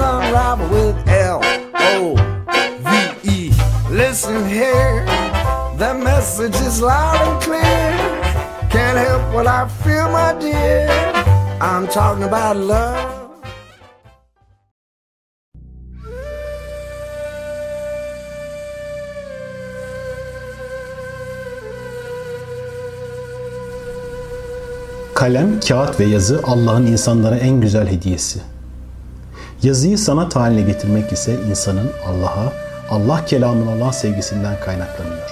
unravel with L O V E. Listen here, the message is loud and clear. Can't help what I feel, my dear. I'm talking about love. Kalem, kağıt ve yazı Allah'ın insanlara en güzel hediyesi. Yazıyı sanat haline getirmek ise insanın Allah'a, Allah kelamına olan sevgisinden kaynaklanıyor.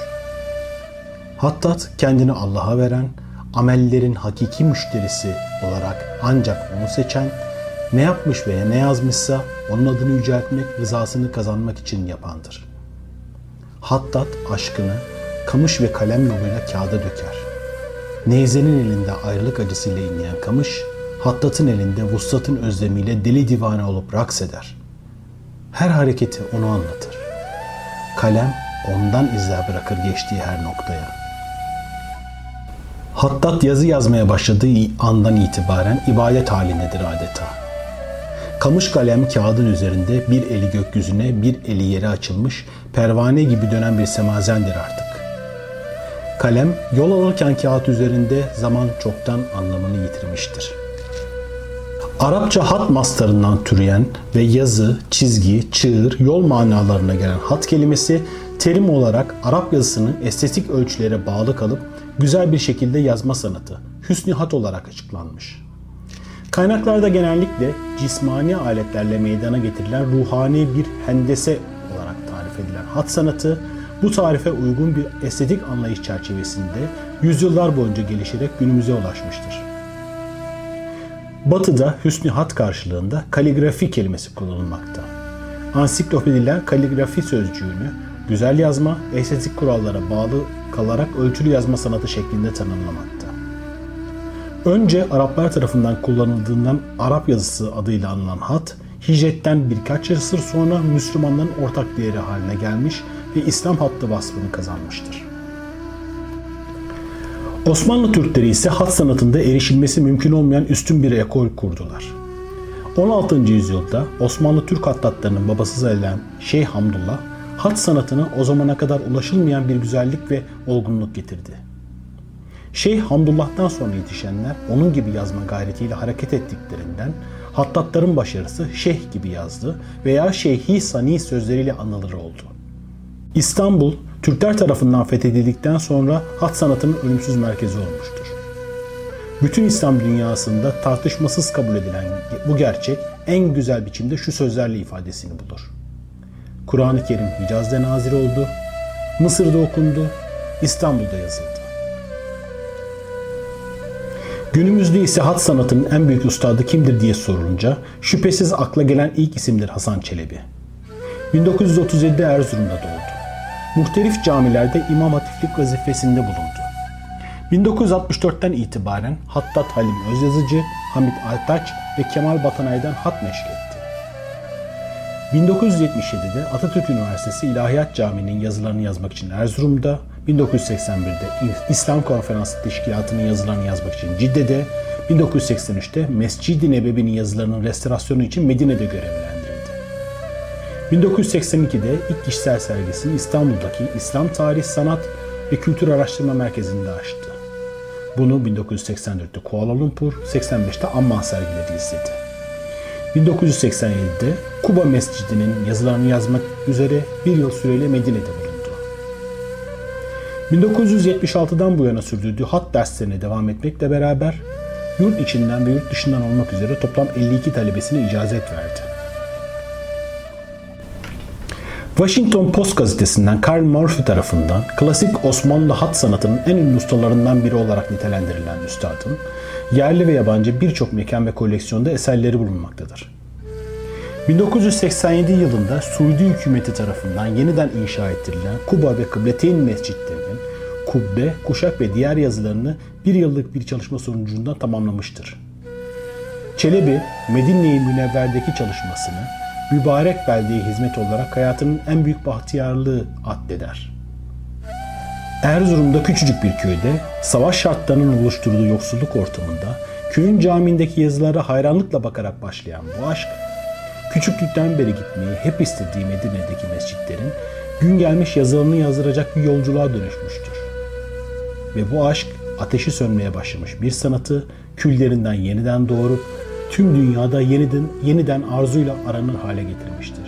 Hattat kendini Allah'a veren, amellerin hakiki müşterisi olarak ancak onu seçen, ne yapmış veya ne yazmışsa onun adını yüceltmek, rızasını kazanmak için yapandır. Hattat aşkını kamış ve kalem yoluyla kağıda döker. Neyze'nin elinde ayrılık acısıyla inleyen kamış, Hattat'ın elinde vuslatın özlemiyle deli divane olup raks eder. Her hareketi onu anlatır. Kalem ondan izler bırakır geçtiği her noktaya. Hattat yazı yazmaya başladığı andan itibaren ibadet halindedir adeta. Kamış kalem kağıdın üzerinde bir eli gökyüzüne bir eli yere açılmış pervane gibi dönen bir semazendir artık. Kalem yol alırken kağıt üzerinde zaman çoktan anlamını yitirmiştir. Arapça hat mastarından türeyen ve yazı, çizgi, çığır, yol manalarına gelen hat kelimesi terim olarak Arap yazısının estetik ölçülere bağlı kalıp güzel bir şekilde yazma sanatı, hüsnü hat olarak açıklanmış. Kaynaklarda genellikle cismani aletlerle meydana getirilen ruhani bir hendese olarak tarif edilen hat sanatı, bu tarife uygun bir estetik anlayış çerçevesinde yüzyıllar boyunca gelişerek günümüze ulaşmıştır. Batı'da hüsnü hat karşılığında kaligrafi kelimesi kullanılmakta. Ansiklopediler kaligrafi sözcüğünü güzel yazma, estetik kurallara bağlı kalarak ölçülü yazma sanatı şeklinde tanımlamakta. Önce Araplar tarafından kullanıldığından Arap yazısı adıyla anılan hat, hicretten birkaç asır sonra Müslümanların ortak değeri haline gelmiş ve İslam hattı vasfını kazanmıştır. Osmanlı Türkleri ise hat sanatında erişilmesi mümkün olmayan üstün bir ekol kurdular. 16. yüzyılda Osmanlı Türk hattatlarının babası sayılan Şeyh Hamdullah, hat sanatına o zamana kadar ulaşılmayan bir güzellik ve olgunluk getirdi. Şeyh Hamdullah'tan sonra yetişenler onun gibi yazma gayretiyle hareket ettiklerinden hattatların başarısı şeyh gibi yazdı veya şeyhi sani sözleriyle anılır oldu. İstanbul, Türkler tarafından fethedildikten sonra hat sanatının ölümsüz merkezi olmuştur. Bütün İslam dünyasında tartışmasız kabul edilen bu gerçek en güzel biçimde şu sözlerle ifadesini bulur. Kur'an-ı Kerim Hicaz'da nazil oldu, Mısır'da okundu, İstanbul'da yazıldı. Günümüzde ise hat sanatının en büyük ustadı kimdir diye sorulunca şüphesiz akla gelen ilk isimdir Hasan Çelebi. 1937'de Erzurum'da doğdu. Muhtelif camilerde imam hatiflik vazifesinde bulundu. 1964'ten itibaren Hattat Halim Özyazıcı, Hamit Altaç ve Kemal Batanay'dan hat neşr etti. 1977'de Atatürk Üniversitesi İlahiyat Camii'nin yazılarını yazmak için Erzurum'da, 1981'de İslam Konferansı Teşkilatı'nın yazılarını yazmak için Cidde'de, 1983'te Mescid-i Nebevi'nin yazılarının restorasyonu için Medine'de görevlendirildi. 1982'de ilk kişisel sergisini İstanbul'daki İslam Tarih, Sanat ve Kültür Araştırma Merkezi'nde açtı. Bunu 1984'te Kuala Lumpur, 85'te Amman sergileri izledi. 1987'de Kuba Mescidi'nin yazılarını yazmak üzere bir yıl süreyle Medine'de bulundu. 1976'dan bu yana sürdürdüğü hat derslerine devam etmekle beraber yurt içinden ve yurt dışından olmak üzere toplam 52 talebesine icazet verdi. Washington Post gazetesinden Karl Murphy tarafından klasik Osmanlı hat sanatının en ünlü ustalarından biri olarak nitelendirilen üstadın, yerli ve yabancı birçok mekan ve koleksiyonda eserleri bulunmaktadır. 1987 yılında Suudi hükümeti tarafından yeniden inşa ettirilen Kuba ve Kıbleteyn mescitlerinin kubbe, kuşak ve diğer yazılarını bir yıllık bir çalışma sonucunda tamamlamıştır. Çelebi, Medine-i Münevver'deki çalışmasını mübarek beldeye hizmet olarak hayatının en büyük bahtiyarlığı addeder. Erzurum'da küçücük bir köyde savaş şartlarının oluşturduğu yoksulluk ortamında köyün camindeki yazılara hayranlıkla bakarak başlayan bu aşk, küçüklükten beri gitmeyi hep istediği Medine'deki mescitlerin gün gelmiş yazılarını yazdıracak bir yolculuğa dönüşmüştür. Ve bu aşk ateşi sönmeye başlamış bir sanatı küllerinden yeniden doğurup tüm dünyada yeniden, yeniden arzuyla aranır hale getirmiştir.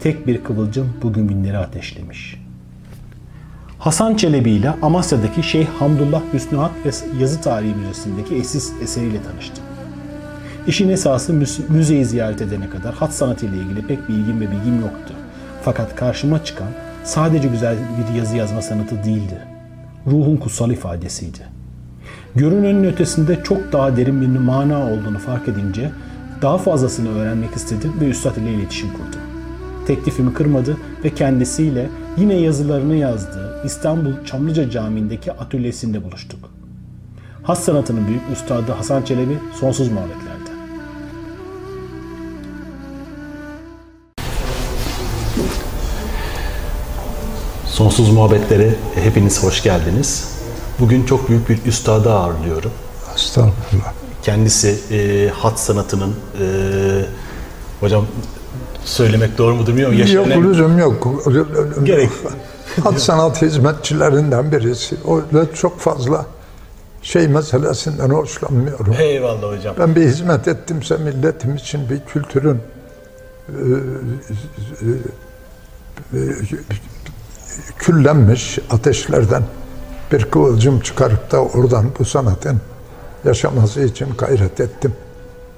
Tek bir kıvılcım bugün binleri ateşlemiş. Hasan Çelebi ile Amasya'daki Şeyh Hamdullah Hüsnü ve Yazı Tarihi Müzesi'ndeki esis eseriyle tanıştım. İşin esası müzeyi ziyaret edene kadar hat sanatı ile ilgili pek bilgim ve bilgim yoktu. Fakat karşıma çıkan sadece güzel bir yazı yazma sanatı değildi. Ruhun kutsal ifadesiydi. Görünenin ötesinde çok daha derin bir mana olduğunu fark edince daha fazlasını öğrenmek istedim ve Üstad ile iletişim kurdum. Teklifimi kırmadı ve kendisiyle yine yazılarını yazdığı İstanbul Çamlıca Camii'ndeki atölyesinde buluştuk. Has sanatının büyük üstadı Hasan Çelebi sonsuz muhabbetlerde. Sonsuz muhabbetlere hepiniz hoş geldiniz. Bugün çok büyük bir üstadı ağırlıyorum. Estağfurullah. Kendisi e, hat sanatının e, hocam söylemek doğru mu bilmiyorum. Yaş yok lüzum yok. Gerek. Hat sanat hizmetçilerinden birisi. Öyle çok fazla şey meselesinden hoşlanmıyorum. Eyvallah hocam. Ben bir hizmet ettimse milletim için bir kültürün e, e, e, küllenmiş ateşlerden bir kıvılcım çıkarıp da oradan bu sanatın yaşaması için gayret ettim.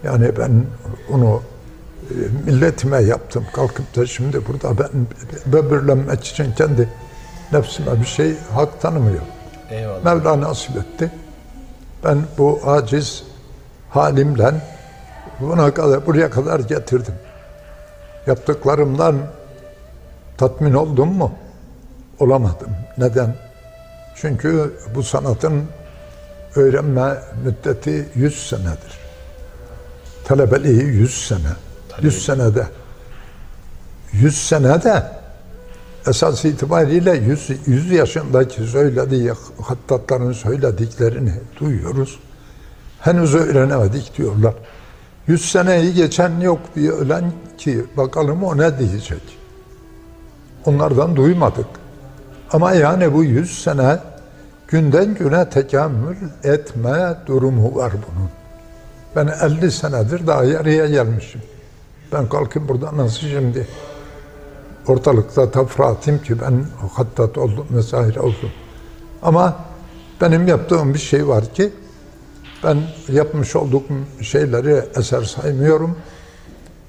Yani ben onu e, milletime yaptım. Kalkıp da şimdi burada ben böbürlenmek için kendi nefsime bir şey hak. Eyvallah. Mevla nasip etti. Ben bu aciz halimle buna kadar, buraya kadar getirdim. Yaptıklarımdan tatmin oldum mu? Olamadım. Neden? Çünkü bu sanatın öğrenme müddeti 100 senedir. Talebeliği 100 sene. Talebi. 100 senede. 100 senede esas itibariyle 100, 100 yaşındaki söylediği hattatların söylediklerini duyuyoruz. Henüz öğrenemedik diyorlar. 100 seneyi geçen yok bir ölen ki bakalım o ne diyecek. Onlardan duymadık. Ama yani bu yüz sene günden güne tekamül etme durumu var bunun. Ben 50 senedir daha yarıya gelmişim. Ben kalkayım burada nasıl şimdi ortalıkta tafra ki ben hattat oldum vesaire oldum. Ama benim yaptığım bir şey var ki ben yapmış olduğum şeyleri eser saymıyorum.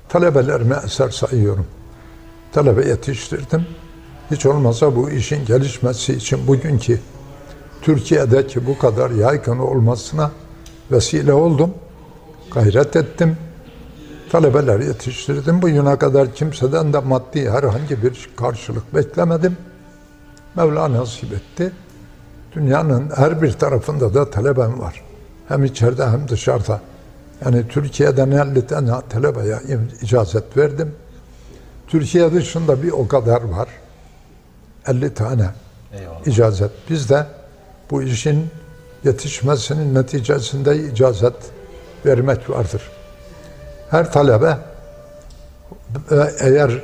Talebelerime eser sayıyorum. Talebe yetiştirdim hiç olmazsa bu işin gelişmesi için bugünkü Türkiye'deki bu kadar yaygın olmasına vesile oldum. Gayret ettim. Talebeler yetiştirdim. Bugüne kadar kimseden de maddi herhangi bir karşılık beklemedim. Mevla nasip etti. Dünyanın her bir tarafında da talebem var. Hem içeride hem dışarıda. Yani Türkiye'den 50 tane talebeye icazet verdim. Türkiye dışında bir o kadar var. 50 tane Eyvallah. icazet. Biz de bu işin yetişmesinin neticesinde icazet vermek vardır. Her talebe e, eğer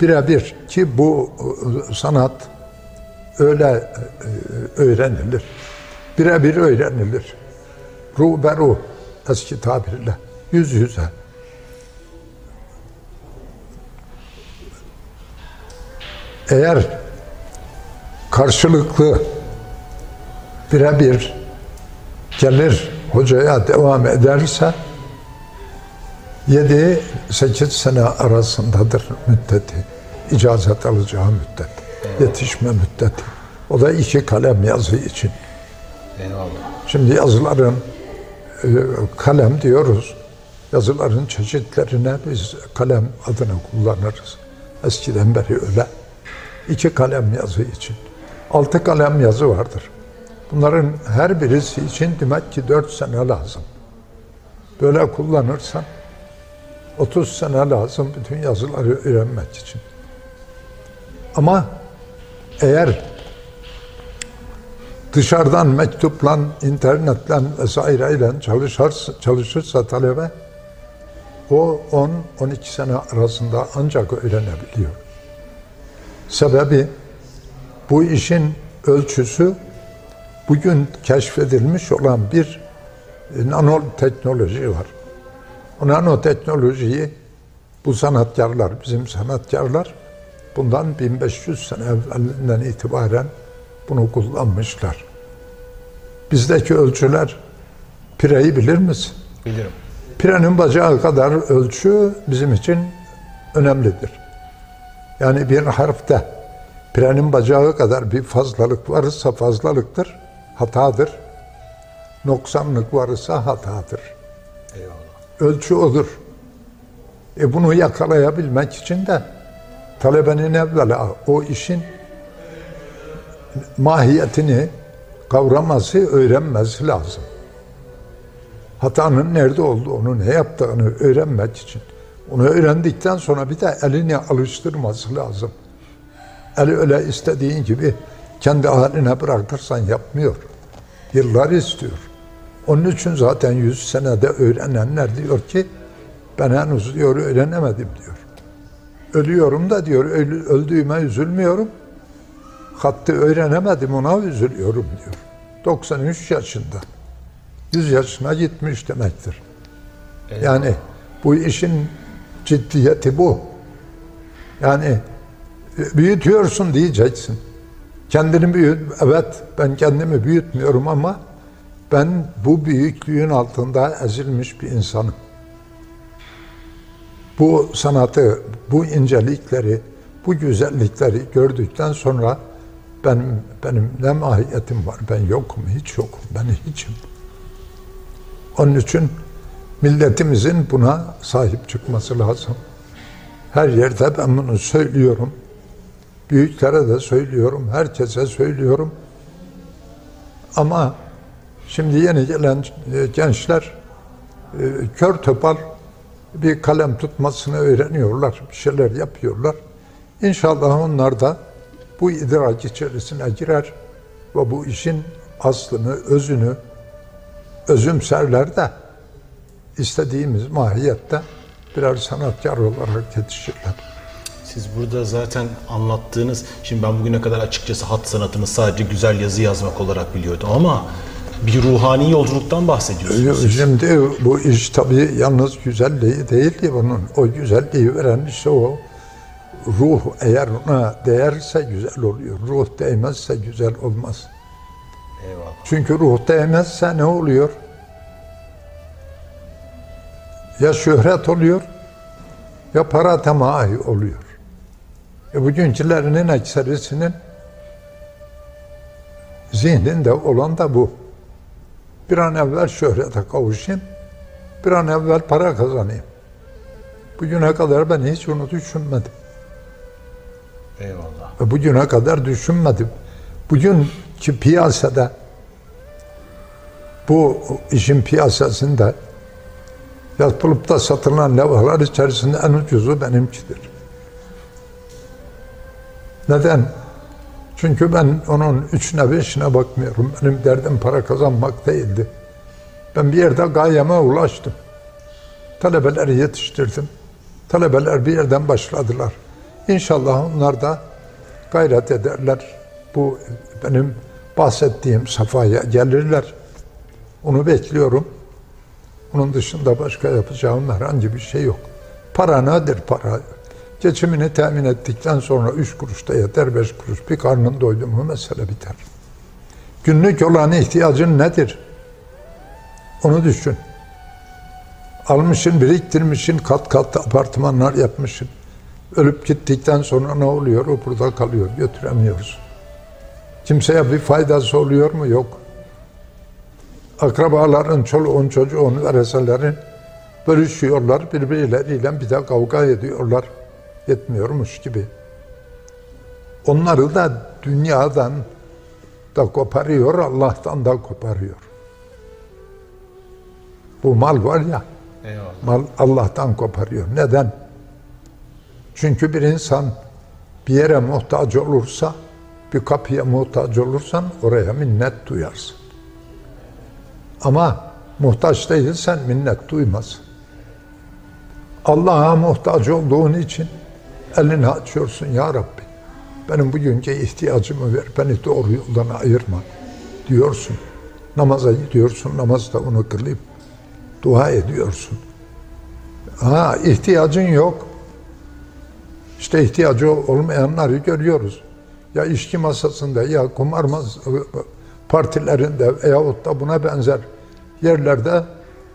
birebir ki bu e, sanat öyle e, öğrenilir. Birebir öğrenilir. Ruh be ruh eski tabirle. Yüz yüze. Eğer karşılıklı birebir gelir hocaya devam ederse 7-8 sene arasındadır müddeti. icazet alacağı müddet. Yetişme müddeti. O da iki kalem yazı için. Eyvallah. Şimdi yazıların e, kalem diyoruz. yazıların çeşitlerine biz kalem adını kullanırız. Eskiden beri öyle. İki kalem yazı için. Altı kalem yazı vardır. Bunların her birisi için demek ki dört sene lazım. Böyle kullanırsan 30 sene lazım bütün yazıları öğrenmek için. Ama eğer dışarıdan mektupla, internetle vesaireyle çalışırsa, çalışırsa talebe o 10-12 sene arasında ancak öğrenebiliyor. Sebebi bu işin ölçüsü bugün keşfedilmiş olan bir nanoteknoloji var. O nanoteknolojiyi bu sanatkarlar, bizim sanatkarlar bundan 1500 sene evvelinden itibaren bunu kullanmışlar. Bizdeki ölçüler pireyi bilir misin? Bilirim. Pirenin bacağı kadar ölçü bizim için önemlidir. Yani bir harfte pirenin bacağı kadar bir fazlalık varsa fazlalıktır, hatadır. Noksanlık varsa hatadır. Eyvallah. Ölçü odur. E bunu yakalayabilmek için de talebenin evvela o işin mahiyetini kavraması, öğrenmesi lazım. Hatanın nerede olduğunu, ne yaptığını öğrenmek için. Onu öğrendikten sonra bir de elini alıştırması lazım. El öyle istediğin gibi kendi haline bırakırsan yapmıyor. Yıllar istiyor. Onun için zaten yüz senede öğrenenler diyor ki ben henüz diyor öğrenemedim diyor. Ölüyorum da diyor öldüğüme üzülmüyorum. Hattı öğrenemedim ona üzülüyorum diyor. 93 yaşında. 100 yaşına gitmiş demektir. Yani bu işin ciddiyeti bu. Yani büyütüyorsun diyeceksin. Kendini büyüt. Evet ben kendimi büyütmüyorum ama ben bu büyüklüğün altında ezilmiş bir insanım. Bu sanatı, bu incelikleri, bu güzellikleri gördükten sonra ben benim ne mahiyetim var? Ben yokum, hiç yokum. Ben hiçim. Onun için milletimizin buna sahip çıkması lazım. Her yerde ben bunu söylüyorum. Büyüklere de söylüyorum, herkese söylüyorum. Ama şimdi yeni gelen gençler e, kör topal bir kalem tutmasını öğreniyorlar, bir şeyler yapıyorlar. İnşallah onlar da bu idrak içerisine girer ve bu işin aslını, özünü özümserler de istediğimiz mahiyette birer sanatkar olarak yetişirler. Siz burada zaten anlattığınız, şimdi ben bugüne kadar açıkçası hat sanatını sadece güzel yazı yazmak olarak biliyordum ama bir ruhani yolculuktan bahsediyorsunuz. Şimdi bu iş tabii yalnız güzelliği değil ki bunun. O güzelliği veren işte o ruh eğer ona değerse güzel oluyor. Ruh değmezse güzel olmaz. Eyvallah. Çünkü ruh değmezse ne oluyor? Ya şöhret oluyor ya para temahi oluyor. E bugünkülerinin ekserisinin zihninde olan da bu. Bir an evvel şöhrete kavuşayım, bir an evvel para kazanayım. Bugüne kadar ben hiç onu düşünmedim. Eyvallah. Ve bugüne kadar düşünmedim. Bugünkü piyasada bu işin piyasasında yapılıp da satılan levhalar içerisinde en ucuzu benimkidir. Neden? Çünkü ben onun üçüne beşine bakmıyorum. Benim derdim para kazanmak değildi. Ben bir yerde gayeme ulaştım. Talebeleri yetiştirdim. Talebeler bir yerden başladılar. İnşallah onlar da gayret ederler. Bu benim bahsettiğim safhaya gelirler. Onu bekliyorum. Onun dışında başka yapacağım herhangi bir şey yok. Para nedir para? Geçimini temin ettikten sonra üç kuruş da yeter, beş kuruş. Bir karnın doydu mu mesele biter. Günlük olan ihtiyacın nedir? Onu düşün. Almışın, biriktirmişin, kat kat apartmanlar yapmışsın. Ölüp gittikten sonra ne oluyor? O burada kalıyor, götüremiyoruz. Kimseye bir faydası oluyor mu? Yok. Akrabaların, çoluğun, çocuğun, vereselerin Bölüşüyorlar birbirleriyle bir de kavga ediyorlar. Yetmiyormuş gibi. Onları da dünyadan da koparıyor, Allah'tan da koparıyor. Bu mal var ya, Eyvallah. mal Allah'tan koparıyor. Neden? Çünkü bir insan bir yere muhtaç olursa, bir kapıya muhtaç olursan oraya minnet duyarsın. Ama muhtaç değilsen minnet duymaz. Allah'a muhtaç olduğun için elini açıyorsun ya Rabbi. Benim bugünkü ihtiyacımı ver, beni doğru yoldan ayırma diyorsun. Namaza gidiyorsun, namazda onu kılayım. Dua ediyorsun. Ha ihtiyacın yok. İşte ihtiyacı olmayanları görüyoruz. Ya içki masasında ya kumar partilerinde veyahut da buna benzer yerlerde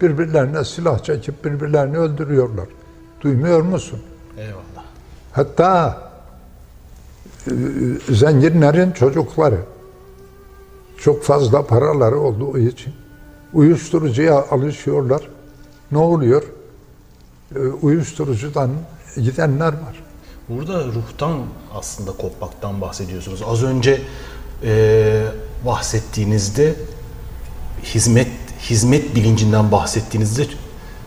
birbirlerine silah çekip birbirlerini öldürüyorlar. Duymuyor musun? Eyvallah. Hatta e, zenginlerin çocukları çok fazla paraları olduğu için uyuşturucuya alışıyorlar. Ne oluyor? E, Uyuşturucudan gidenler var. Burada ruhtan aslında kopmaktan bahsediyorsunuz. Az önce e, bahsettiğinizde hizmet hizmet bilincinden bahsettiğinizde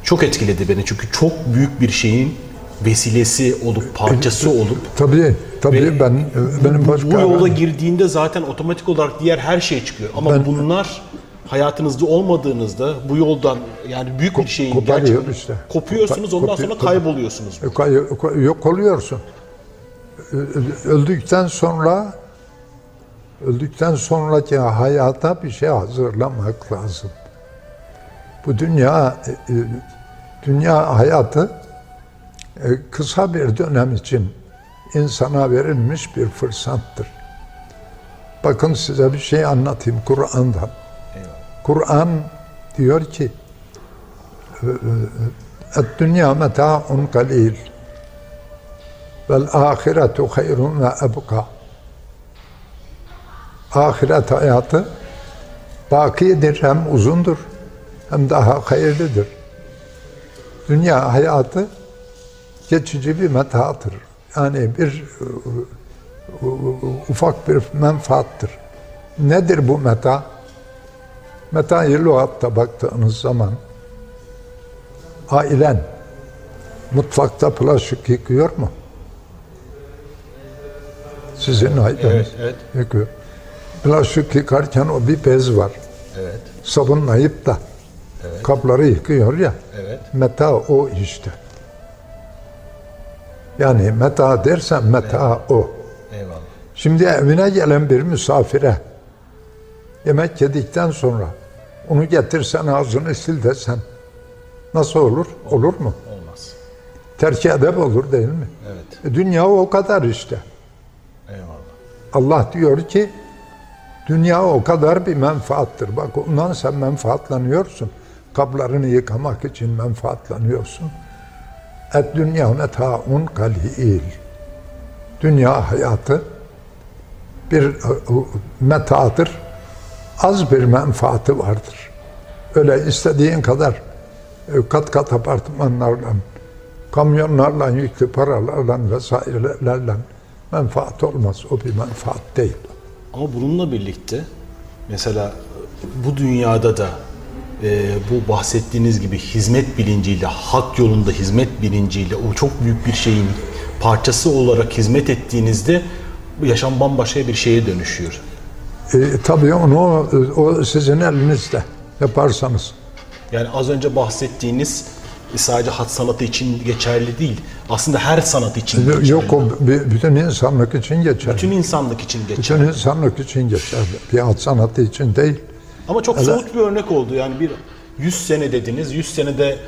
çok etkiledi beni. Çünkü çok büyük bir şeyin vesilesi olup parçası olup Tabii, tabii Ve ben benim bu, başka bu yola girdiğinde zaten otomatik olarak diğer her şey çıkıyor. Ama Ben- bunlar hayatınızda olmadığınızda bu yoldan yani büyük bir şeyin koparıyor işte. kopuyorsunuz ondan sonra kayboluyorsunuz. yok oluyorsun. Öldükten sonra öldükten sonraki hayata bir şey hazırlamak lazım. Bu dünya e, e, dünya hayatı e, kısa bir dönem için insana verilmiş bir fırsattır. Bakın size bir şey anlatayım Kur'an'dan. Kur'an diyor ki dünya meta'un kalil vel ahiretu hayrun ve ebka ahiret hayatı bakidir hem uzundur hem daha hayırlıdır. Dünya hayatı geçici bir metahtır. Yani bir e, ufak bir menfaattır. Nedir bu meta? Meta'yı lügatta baktığınız zaman ailen mutfakta bulaşık yıkıyor mu? Sizin aileniz Evet, evet. yıkıyor. Bulaşık yıkarken o bir bez var. Evet. Sabunlayıp da kapları yıkıyor ya. Evet. Meta o işte. Yani meta dersen meta o. Eyvallah. Şimdi evine gelen bir misafire yemek yedikten sonra onu getirsen ağzını sil desen nasıl olur? Olur mu? Olmaz. Terki edep olur değil mi? Evet. E, dünya o kadar işte. Eyvallah. Allah diyor ki dünya o kadar bir menfaattır. Bak ondan sen menfaatlanıyorsun. Kaplarını yıkamak için menfaatlanıyorsun. Et dünya metaun kalil. Dünya hayatı bir e, metadır. Az bir menfaati vardır. Öyle istediğin kadar e, kat kat apartmanlarla, kamyonlarla, yüklü paralarla vesairelerle menfaat olmaz. O bir menfaat değil. Ama bununla birlikte mesela bu dünyada da e, bu bahsettiğiniz gibi hizmet bilinciyle, hak yolunda hizmet bilinciyle o çok büyük bir şeyin parçası olarak hizmet ettiğinizde bu yaşam bambaşka bir şeye dönüşüyor. E, tabii onu o sizin elinizde yaparsanız. Yani az önce bahsettiğiniz sadece hat sanatı için geçerli değil. Aslında her sanat için geçerli. Yok o bütün insanlık için geçerli. Bütün insanlık için geçerli. Bütün insanlık için geçerli. Bir hat sanatı için değil. Ama çok somut bir örnek oldu. Yani bir 100 sene dediniz. 100 senede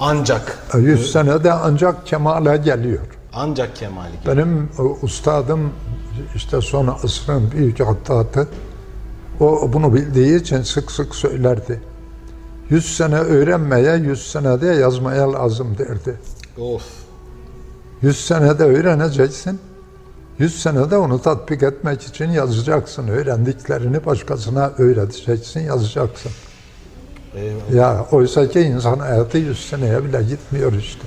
ancak 100 senede ancak kemale geliyor. ancak kemali geliyor. Benim e, ustadım işte son asrın büyük hattatı o bunu bildiği için sık sık söylerdi. 100 sene öğrenmeye 100 senede yazmaya lazım derdi. Of. 100 senede öğreneceksin. 100 senede onu tatbik etmek için yazacaksın. Öğrendiklerini başkasına öğreteceksin, yazacaksın. Eyvallah. Ya oysa ki insan hayatı 100 seneye bile gitmiyor işte.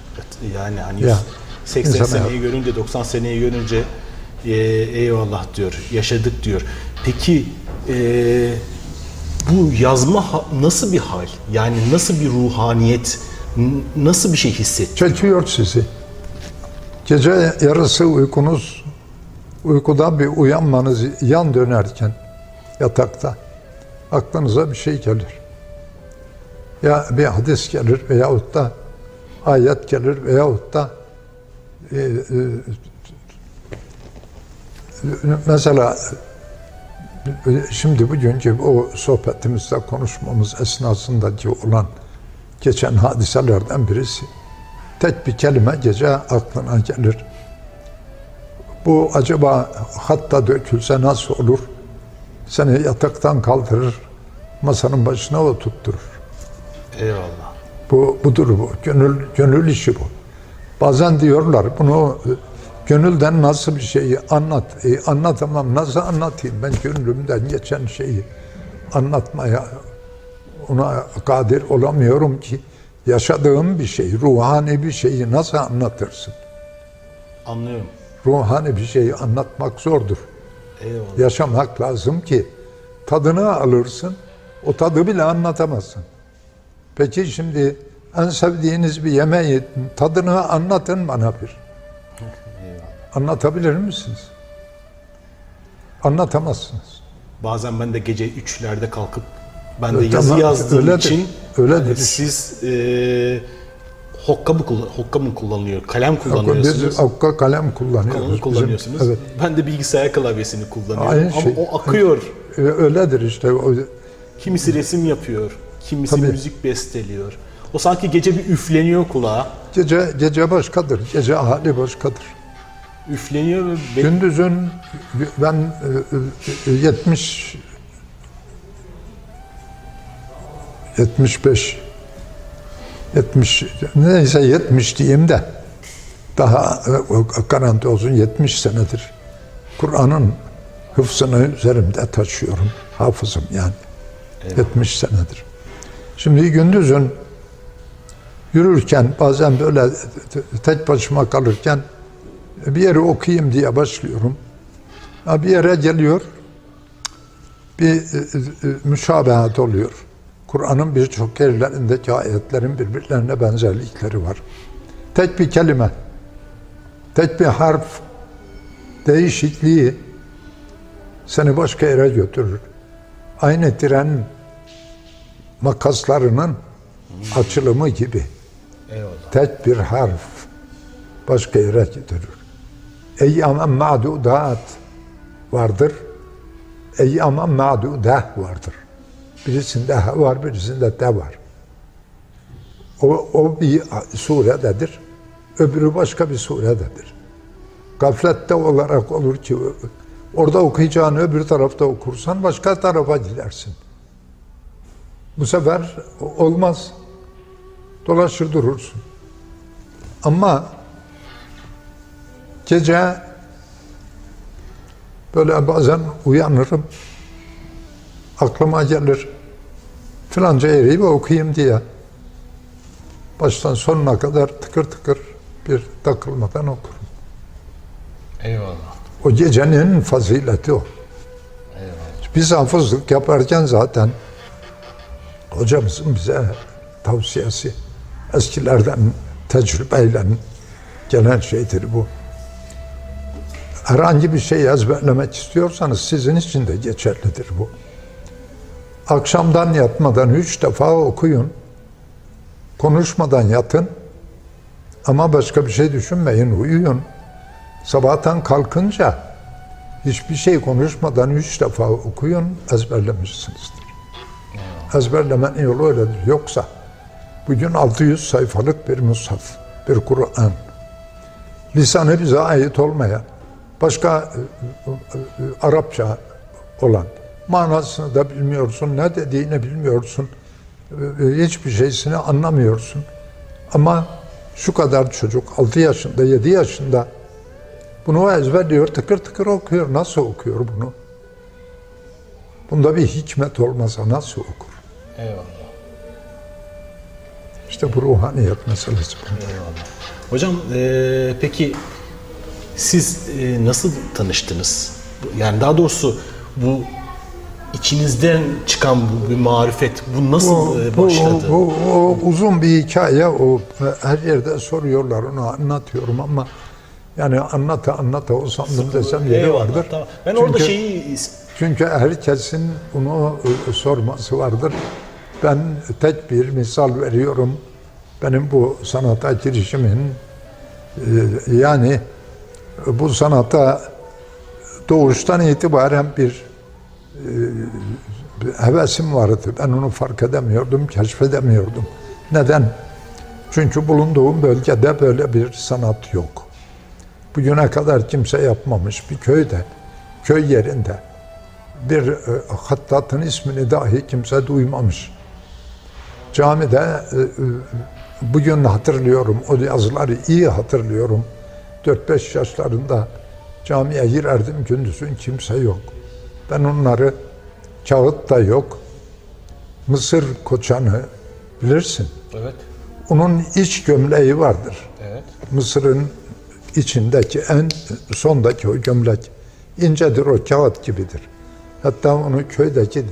Yani hani Ya, 80 insan seneyi hayatı. görünce 90 seneyi görünce e, eyvallah diyor. Yaşadık diyor. Peki e, bu yazma nasıl bir hal? Yani nasıl bir ruhaniyet? Nasıl bir şey hisset? Çekiyor sizi. Gece yarısı uykunuz, uykuda bir uyanmanız yan dönerken yatakta aklınıza bir şey gelir. Ya bir hadis gelir veyahut da ayet gelir veyahut da e, e, mesela şimdi bugünkü o sohbetimizde konuşmamız esnasındaki olan geçen hadiselerden birisi tek bir kelime gece aklına gelir. Bu acaba hatta dökülse nasıl olur? Seni yataktan kaldırır, masanın başına oturtturur. Eyvallah. Bu budur bu. Gönül gönül işi bu. Bazen diyorlar bunu gönülden nasıl bir şeyi anlat. E, anlatamam. Nasıl anlatayım? Ben gönlümden geçen şeyi anlatmaya ona kadir olamıyorum ki yaşadığım bir şey, ruhani bir şeyi nasıl anlatırsın? Anlıyorum. Ruhani bir şeyi anlatmak zordur. Eyvallah. Yaşamak lazım ki tadını alırsın. O tadı bile anlatamazsın. Peki şimdi en sevdiğiniz bir yemeği tadını anlatın bana bir. Anlatabilir misiniz? Anlatamazsınız. Bazen ben de gece 3'lerde kalkıp ben de Evet, yazı tamam, yazdığım öyledir. için Öyledir. hani siz e, hokka mı, kullan- hokka mı kullanıyor? Kalem Biz kullanıyorsunuz. okka kalem kullanıyoruz. Kalem Bizim- kullanıyorsunuz. evet. Ben de bilgisayar klavyesini kullanıyorum. Aynı Ama şey. o akıyor. Ee, Öyledir işte. O, Kimisi resim yapıyor, kimisi Tabii. müzik besteliyor. O sanki gece bir üfleniyor kulağa. gece gece başkadır. Gece hali başkadır. Üfleniyor ve be- Gündüzün ben e, e, 70 75 70 neyse 70 diyeyim de daha e, garanti olsun 70 senedir Kur'an'ın hıfzını üzerimde taşıyorum. Hafızım yani. 70 senedir. Şimdi gündüzün yürürken bazen böyle tek başıma kalırken bir yeri okuyayım diye başlıyorum. Bir yere geliyor, bir e, e, müşabehat oluyor. Kur'an'ın birçok yerlerindeki ayetlerin birbirlerine benzerlikleri var. Tek bir kelime, tek bir harf değişikliği seni başka yere götürür. Aynı tren makaslarının açılımı gibi. Eyvallah. Tek bir harf başka yere götürür. Eyyamen ma'dudat vardır. Eyyamen ma'dudah vardır. Birisinde ha var, birisinde de var. O, o bir surededir. Öbürü başka bir surededir. Gaflette olarak olur ki orada okuyacağını öbür tarafta okursan başka tarafa gidersin. Bu sefer olmaz. Dolaşır durursun. Ama gece böyle bazen uyanırım. Aklıma gelir. Filanca yeri bir okuyayım diye. Baştan sonuna kadar tıkır tıkır bir takılmadan okurum. Eyvallah. O gecenin fazileti o. Biz hafızlık yaparken zaten hocamızın bize tavsiyesi eskilerden tecrübeyle gelen şeydir bu. Herhangi bir şey ezberlemek istiyorsanız sizin için de geçerlidir bu. Akşamdan yatmadan üç defa okuyun. Konuşmadan yatın. Ama başka bir şey düşünmeyin, uyuyun. Sabahtan kalkınca hiçbir şey konuşmadan üç defa okuyun, ezberlemişsinizdir. Ezberlemenin yolu öyledir. Yoksa bugün 600 sayfalık bir mushaf, bir Kur'an. Lisanı bize ait olmayan, başka e, e, e, Arapça olan, manasını da bilmiyorsun, ne dediğini bilmiyorsun, e, e, hiçbir şeysini anlamıyorsun. Ama şu kadar çocuk, 6 yaşında, 7 yaşında bunu ezberliyor, tıkır tıkır okuyor. Nasıl okuyor bunu? Bunda bir hikmet olmasa nasıl okur? Eyvallah. İşte bu ruhaniyet meselesi. Eyvallah. Hocam e, peki siz e, nasıl tanıştınız? Yani daha doğrusu bu içinizden çıkan bu bir marifet bu nasıl e, Bu, başladı? bu, o uzun bir hikaye. O her yerde soruyorlar onu anlatıyorum ama yani anlata anlata o sandım desem yeri Eyvallah, vardır. tamam. Ben orada Çünkü- şeyi Çünkü herkesin bunu e, sorması vardır. Ben tek bir misal veriyorum. Benim bu sanata girişimin e, yani bu sanata doğuştan itibaren e, bir hevesim vardı. Ben onu fark edemiyordum, keşfedemiyordum. Neden? Çünkü bulunduğum bölgede böyle bir sanat yok. Bugüne kadar kimse yapmamış bir köyde, köy yerinde bir e, hattatın ismini dahi kimse duymamış. Camide e, e, bugün hatırlıyorum, o yazıları iyi hatırlıyorum. 4-5 yaşlarında camiye girerdim gündüzün kimse yok. Ben onları kağıt da yok. Mısır koçanı bilirsin. Evet. Onun iç gömleği vardır. Evet. Mısır'ın içindeki en sondaki o gömlek incedir o kağıt gibidir. Hatta onu köydeki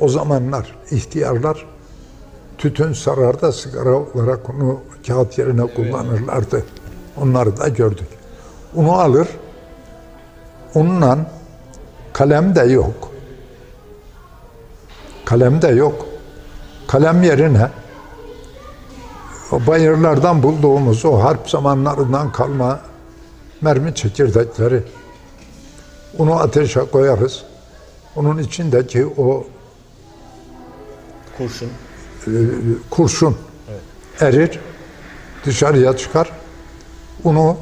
o zamanlar ihtiyarlar tütün sararda sigara olarak onu kağıt yerine kullanırlardı. Onları da gördük. Onu alır, onunla kalem de yok. Kalem de yok. Kalem yerine o bayırlardan bulduğumuz o harp zamanlarından kalma mermi çekirdekleri onu ateşe koyarız. Onun içindeki o Kurşun. kurşun erir, dışarıya çıkar. Onu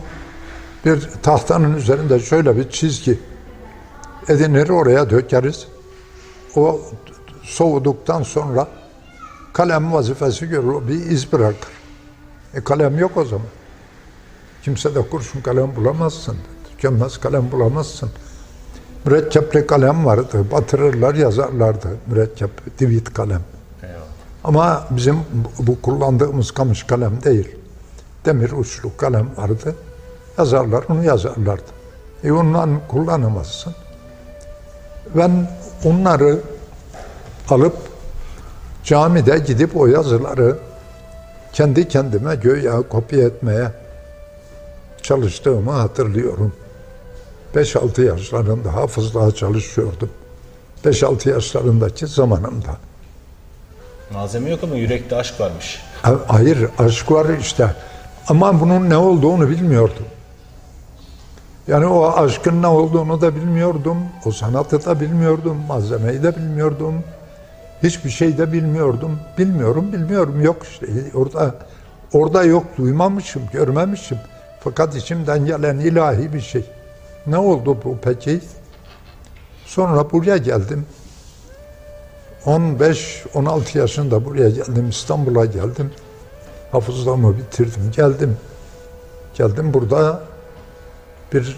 bir tahtanın üzerinde şöyle bir çizgi edinir, oraya dökeriz. O soğuduktan sonra kalem vazifesi görür, bir iz bırakır. E kalem yok o zaman. Kimse de kurşun kalem bulamazsın. Tükenmez kalem bulamazsın. Mürekkepli kalem vardı. Batırırlar yazarlardı. Mürekkep, divit kalem. Ama bizim bu- bu kullandığımız kamış kalem değil. Demir uçlu kalem vardı. Yazarlar onu yazarlardı. E ondan kullanamazsın. Ben onları alıp camide gidip o yazıları kendi kendime göğe kopya etmeye çalıştığımı hatırlıyorum. 5-6 yaşlarında hafızlığa çalışıyordum. 5-6 yaşlarındaki zamanımda. Malzeme yok ama yürekte aşk varmış. Ha- Hayır, aşk var işte. Ama bunun ne olduğunu bilmiyordum. Yani o aşkın ne olduğunu da bilmiyordum. O sanatı da bilmiyordum. Malzemeyi de bilmiyordum. Hiçbir şey de bilmiyordum. Bilmiyorum, bilmiyorum. Yok işte. Orada orada yok. Duymamışım, görmemişim. Fakat içimden gelen ilahi bir şey. Ne oldu bu peki? Sonra buraya geldim. 15-16 yaşında buraya geldim, İstanbul'a geldim. Hafızlığımı bitirdim, geldim. Geldim burada bir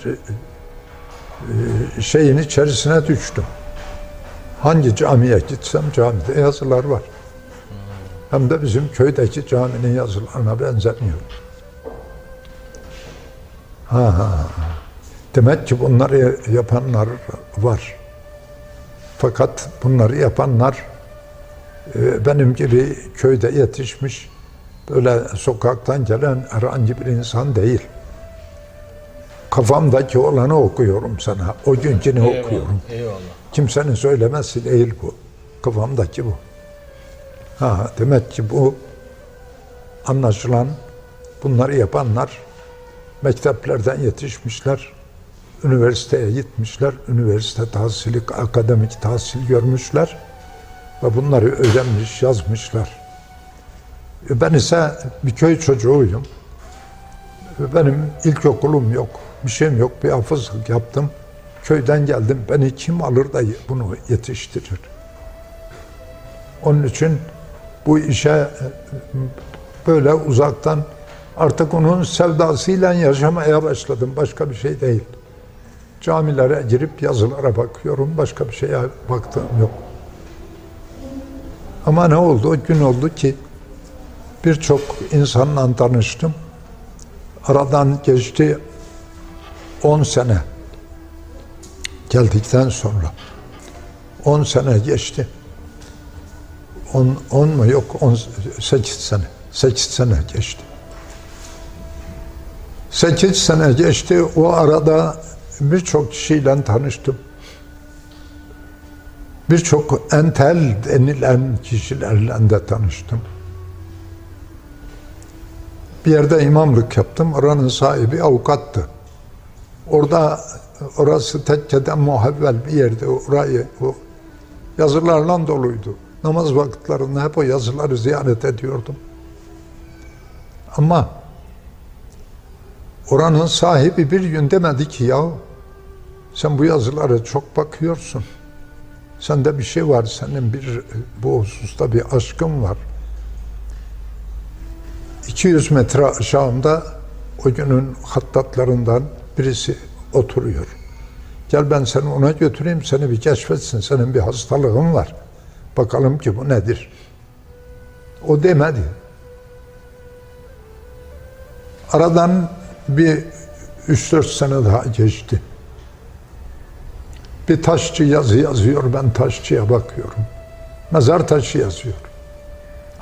e, şeyin içerisine düştüm. Hangi camiye gitsem camide yazılar var. Hem de bizim köydeki caminin yazılarına benzemiyor. Ha, ha, ha. Demek ki bunları yapanlar var. Fakat bunları yapanlar e, benim gibi köyde yetişmiş, böyle sokaktan gelen herhangi bir insan değil. Kafamdaki olanı okuyorum sana. O günkünü okuyorum. Eyvallah. Kimsenin söylemesi değil bu. Kafamdaki bu. Ha, demek ki bu anlaşılan bunları yapanlar mekteplerden yetişmişler, üniversiteye gitmişler, üniversite tahsili, akademik tahsil görmüşler ve bunları öğrenmiş, yazmışlar. Ben ise bir köy çocuğuyum. Benim ilkokulum yok, bir şeyim yok, bir hafızlık yaptım. Köyden geldim, beni kim alır da bunu yetiştirir? Onun için bu işe e, böyle uzaktan artık onun sevdasıyla yaşamaya başladım. Başka bir şey değil. Camilere girip yazılara bakıyorum. Başka bir şeye baktığım yok. Ama ne oldu? O gün oldu ki birçok insanla tanıştım. Aradan geçti 10 sene geldikten sonra. 10 sene geçti. 10, 10 mu yok 18 sene. 8 sene geçti. 8 sene geçti. O arada birçok kişiyle tanıştım. Birçok entel denilen kişilerle de tanıştım. Bir yerde imamlık yaptım. Oranın sahibi avukattı. Orada orası tekkeden muhavvel bir yerde orayı o yazılarla doluydu. Namaz vakitlerinde hep o yazıları ziyaret ediyordum. Ama oranın sahibi bir gün demedi ki ya sen bu yazılara çok bakıyorsun. Sende bir şey var, senin bir bu hususta bir aşkın var. 200 metre aşağımda o günün hattatlarından birisi oturuyor. Gel ben seni ona götüreyim, seni bir keşfetsin, senin bir hastalığın var. Bakalım ki bu nedir? O demedi. Aradan bir 3-4 sene daha geçti. Bir taşçı yazı yazıyor, ben taşçıya bakıyorum. Mezar taşı yazıyor.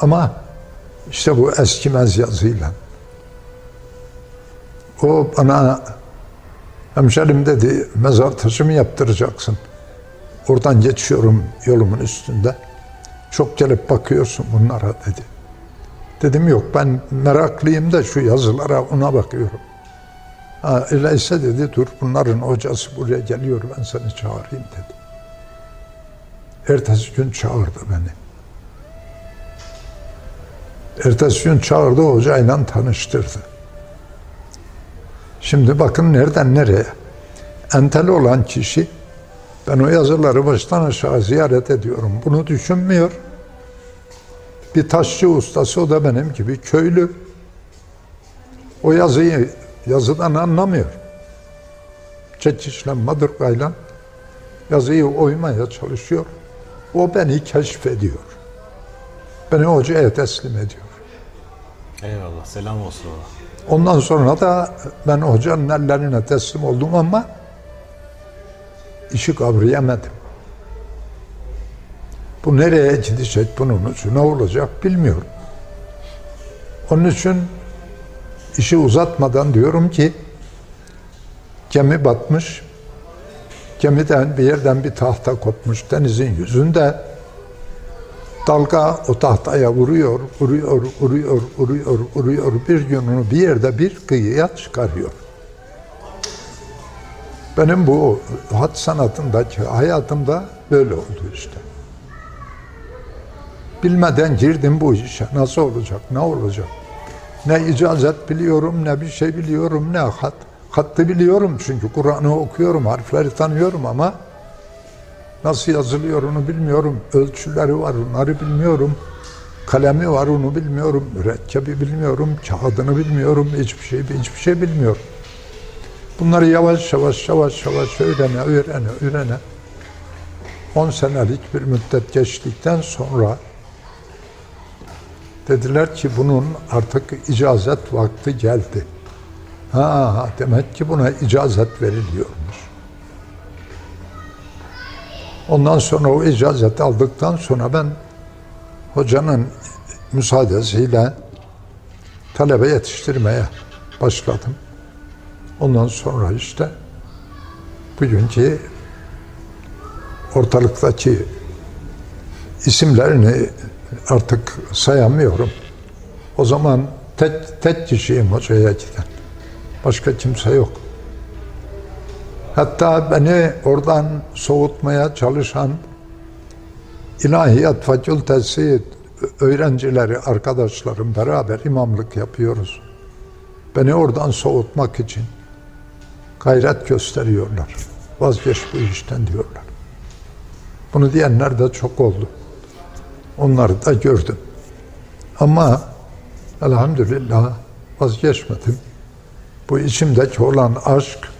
Ama işte bu eskimez yazıyla. O bana hemşerim dedi mezar taşı mı yaptıracaksın? Oradan geçiyorum yolumun üstünde. Çok gelip bakıyorsun bunlara dedi. Dedim yok ben meraklıyım da şu yazılara ona bakıyorum. Ha, öyleyse dedi dur bunların hocası buraya geliyor ben seni çağırayım dedi. Ertesi gün çağırdı beni. Ertesi gün çağırdı hocayla tanıştırdı. Şimdi bakın nereden nereye. Entel olan kişi ben o yazıları baştan aşağı ziyaret ediyorum. Bunu düşünmüyor. Bir taşçı ustası o da benim gibi köylü. O yazıyı yazıdan anlamıyor. Çekişle, madırgayla yazıyı oymaya çalışıyor. O beni keşfediyor. Beni hocaya teslim ediyor. Eyvallah, selam olsun ona. Ondan sonra da ben hocanın ellerine teslim oldum ama işi kavrayamadım. Bu nereye gidecek, bunun ucu ne olacak bilmiyorum. Onun için işi uzatmadan diyorum ki gemi batmış, gemiden bir yerden bir tahta kopmuş denizin yüzünde dalga o tahtaya vuruyor, vuruyor, vuruyor, vuruyor, vuruyor. Bir gün onu bir yerde bir kıyıya çıkarıyor. Benim bu hat sanatındaki hayatımda böyle oldu işte. Bilmeden girdim bu işe. Nasıl olacak, ne olacak? Ne icazet biliyorum, ne bir şey biliyorum, ne hat. Hattı biliyorum çünkü Kur'an'ı okuyorum, harfleri tanıyorum ama nasıl yazılıyor onu bilmiyorum. Ölçüleri var, onları bilmiyorum. Kalemi var, onu bilmiyorum. Mürekkebi bilmiyorum, kağıdını bilmiyorum. Hiçbir şey, hiçbir şey bilmiyorum. Bunları yavaş yavaş yavaş yavaş öğrene öğrene öğrene 10 senelik bir müddet geçtikten sonra dediler ki bunun artık icazet vakti geldi. Ha demek ki buna icazet veriliyormuş. Ondan sonra o icazeti aldıktan sonra ben hocanın müsaadesiyle talebe yetiştirmeye başladım. Ondan sonra işte bugünkü ortalıktaki isimlerini artık sayamıyorum. O zaman tek, tek kişiyim hocaya giden. Başka kimse yok. Hatta beni oradan soğutmaya çalışan İlahiyat Fakültesi öğrencileri, arkadaşlarım beraber imamlık yapıyoruz. Beni oradan soğutmak için gayret gösteriyorlar. Vazgeç bu işten diyorlar. Bunu diyenler de çok oldu. Onları da gördüm. Ama elhamdülillah vazgeçmedim. Bu içimdeki olan aşk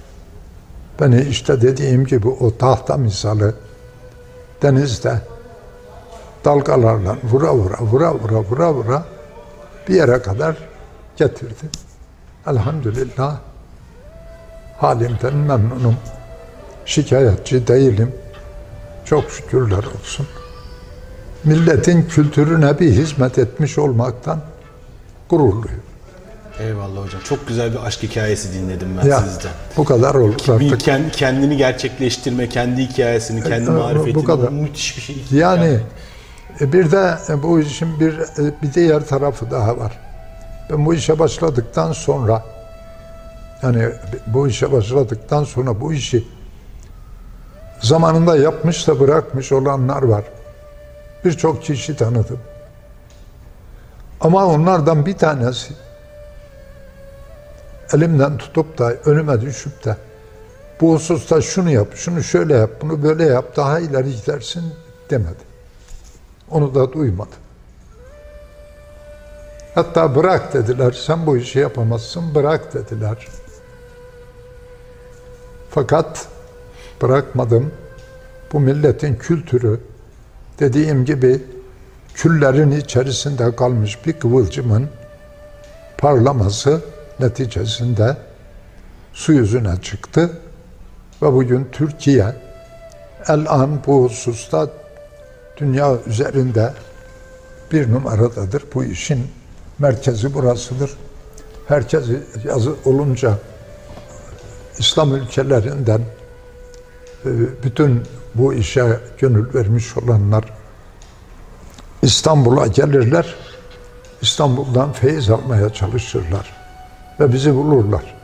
beni işte dediğim gibi o tahta misali denizde dalgalarla vura vura vura vura vura vura bir yere kadar getirdi. Elhamdülillah halimden memnunum. Şikayetçi değilim. Çok şükürler olsun. Milletin kültürüne bir hizmet etmiş olmaktan gururluyum. Eyvallah hocam. Çok güzel bir aşk hikayesi dinledim ben Ya sizden. bu kadar olur artık. kend- kendini gerçekleştirme, kendi hikayesini, kendi E, bu marifetini kadar. bu müthiş bir şey. Yani e, bir de e, bu işin bir e, bir diğer tarafı daha var. Ben bu işe başladıktan sonra yani bu işe başladıktan sonra bu işi zamanında yapmış da bırakmış olanlar var. Birçok kişi tanıdım. Ama onlardan bir tanesi elimden tutup da önüme düşüp de bu hususta şunu yap, şunu şöyle yap, bunu böyle yap, daha ileri gidersin demedi. Onu da duymadım. Hatta bırak dediler, sen bu işi yapamazsın, bırak dediler. Fakat bırakmadım. Bu milletin kültürü, dediğim gibi küllerin içerisinde kalmış bir kıvılcımın parlaması neticesinde su yüzüne çıktı ve bugün Türkiye el-an bu hususta dünya üzerinde bir numaradadır. Bu işin merkezi burasıdır. Herkes yazı olunca İslam ülkelerinden e, bütün bu işe gönül vermiş olanlar İstanbul'a gelirler. İstanbul'dan feyiz almaya çalışırlar ve bizi bulurlar.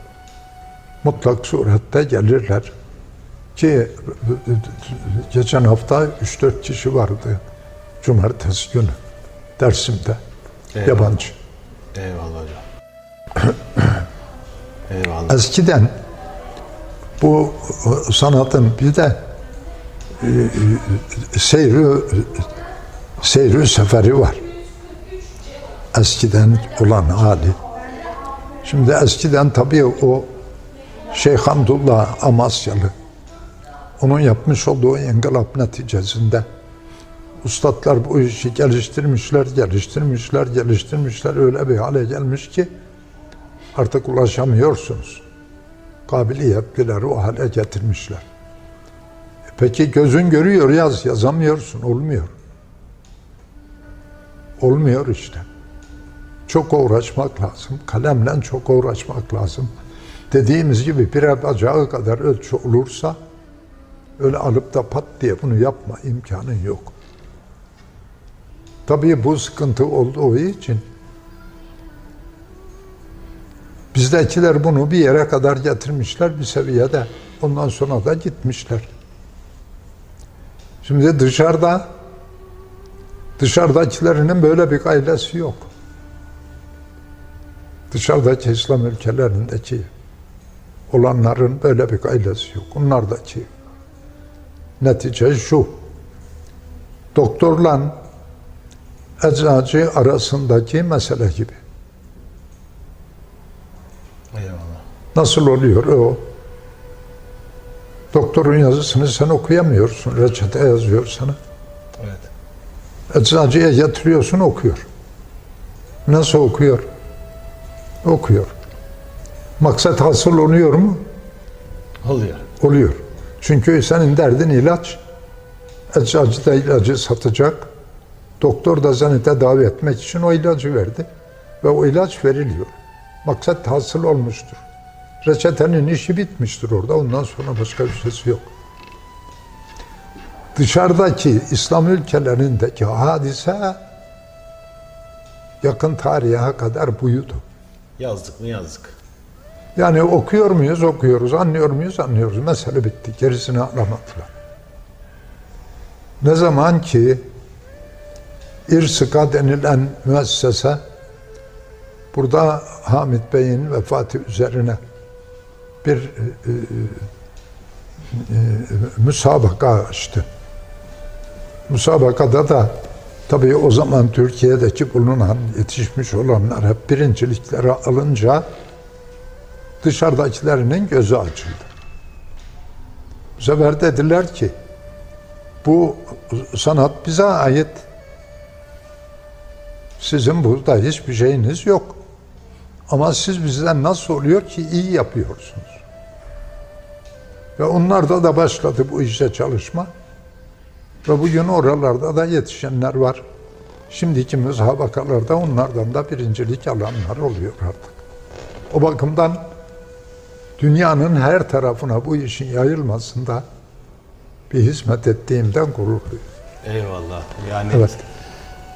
Mutlak surette gelirler. Ki geçen hafta 3-4 kişi vardı cumartesi günü Dersim'de Eyvallah. yabancı. Eyvallah hocam. Eyvallah. Eskiden bu sanatın bir de e, e, seyri seyri seferi var. Eskiden olan hali. Şimdi eskiden tabii o Şeyh Hamdullah Amasyalı onun yapmış olduğu inkılap neticesinde ustadlar bu işi geliştirmişler, geliştirmişler, geliştirmişler öyle bir hale gelmiş ki artık ulaşamıyorsunuz. Kabiliyetlileri o hale getirmişler. E Peki gözün görüyor yaz, yazamıyorsun, olmuyor. Olmuyor işte. Çok uğraşmak lazım. Kalemle çok uğraşmak lazım. Dediğimiz gibi bir bacağı kadar ölçü olursa öyle alıp da pat diye bunu yapma imkanın yok. Tabii bu sıkıntı olduğu için bizdekiler bunu bir yere kadar getirmişler bir seviyede. Ondan sonra da gitmişler. Şimdi dışarıda dışarıdakilerinin böyle bir gaylesi yok. Dışarıdaki İslam ülkelerindeki olanların böyle bir gaylesi yok. Onlardaki netice şu. Doktorla eczacı arasındaki mesele gibi. Eyvallah. Nasıl oluyor o? Doktorun yazısını sen okuyamıyorsun. Reçete yazıyor sana. Evet. Eczacıya getiriyorsun okuyor. Nasıl okuyor? Okuyor. Maksat hasıl oluyor mu? Oluyor. Oluyor. Çünkü senin derdin ilaç. Eczacı da ilacı satacak. Doktor da seni tedavi etmek için o ilacı verdi. Ve o ilaç veriliyor. Maksat hasıl olmuştur. Reçetenin işi bitmiştir orada. Ondan sonra başka bir şeysi yok. Dışarıdaki İslam ülkelerindeki hadise yakın tarihe kadar buydu. Yazdık mı yazdık. Yani okuyor muyuz? Okuyoruz. Anlıyor muyuz? Anlıyoruz. Mesele bitti. Gerisini anlamadılar. Ne zaman ki İrsika denilen müessese burada Hamid Bey'in vefatı üzerine bir e, e, e, müsabaka açtı. Müsabakada da tabii o zaman Türkiye'deki bulunan yetişmiş olanlar hep birincilikleri alınca dışarıdakilerinin gözü açıldı. Bu sefer dediler ki bu sanat bize ait. Sizin burada hiçbir şeyiniz yok. Ama siz bizden nasıl oluyor ki iyi yapıyorsunuz. Ve onlarda da başladı bu işe çalışma. Ve bugün oralarda da yetişenler var. Şimdiki müsabakalarda onlardan da birincilik alanlar oluyor artık. O bakımdan dünyanın her tarafına bu işin yayılmasında bir hizmet ettiğimden gurur duyuyorum. Eyvallah. Yani Evet.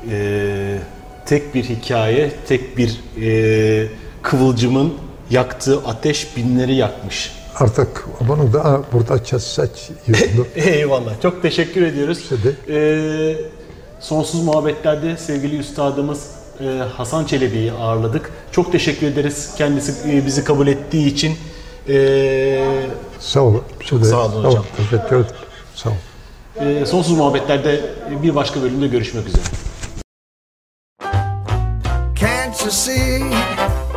e, tek bir hikaye, tek bir e, kıvılcımın yaktığı ateş binleri yakmış. Artık bunu da burada kessek olur. Eyvallah. Çok teşekkür ediyoruz. Ee, sonsuz muhabbetlerde sevgili üstadımız e, Hasan Çelebi'yi ağırladık. Çok teşekkür ederiz kendisi e, bizi kabul ettiği için. Ee, Sağ olun. Size Sağ olun hocam. Teşekkür ederim. Sağ olun. e, sonsuz muhabbetlerde bir başka bölümde görüşmek üzere. Can't you see?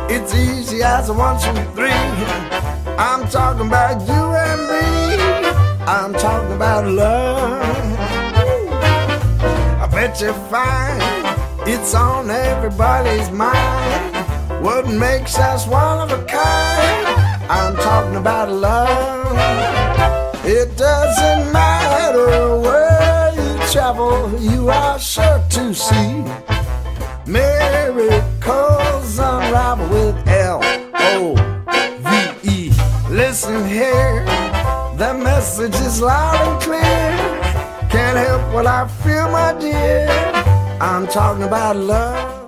It's easy as a one, two, three. I'm talking about you and me. I'm talking about love. I bet you find it's on everybody's mind. What makes us one of a kind? I'm talking about love. It doesn't matter where you travel, you are sure to see. Miracles unravel Listen here, the message is loud and clear. Can't help what I feel, my dear. I'm talking about love.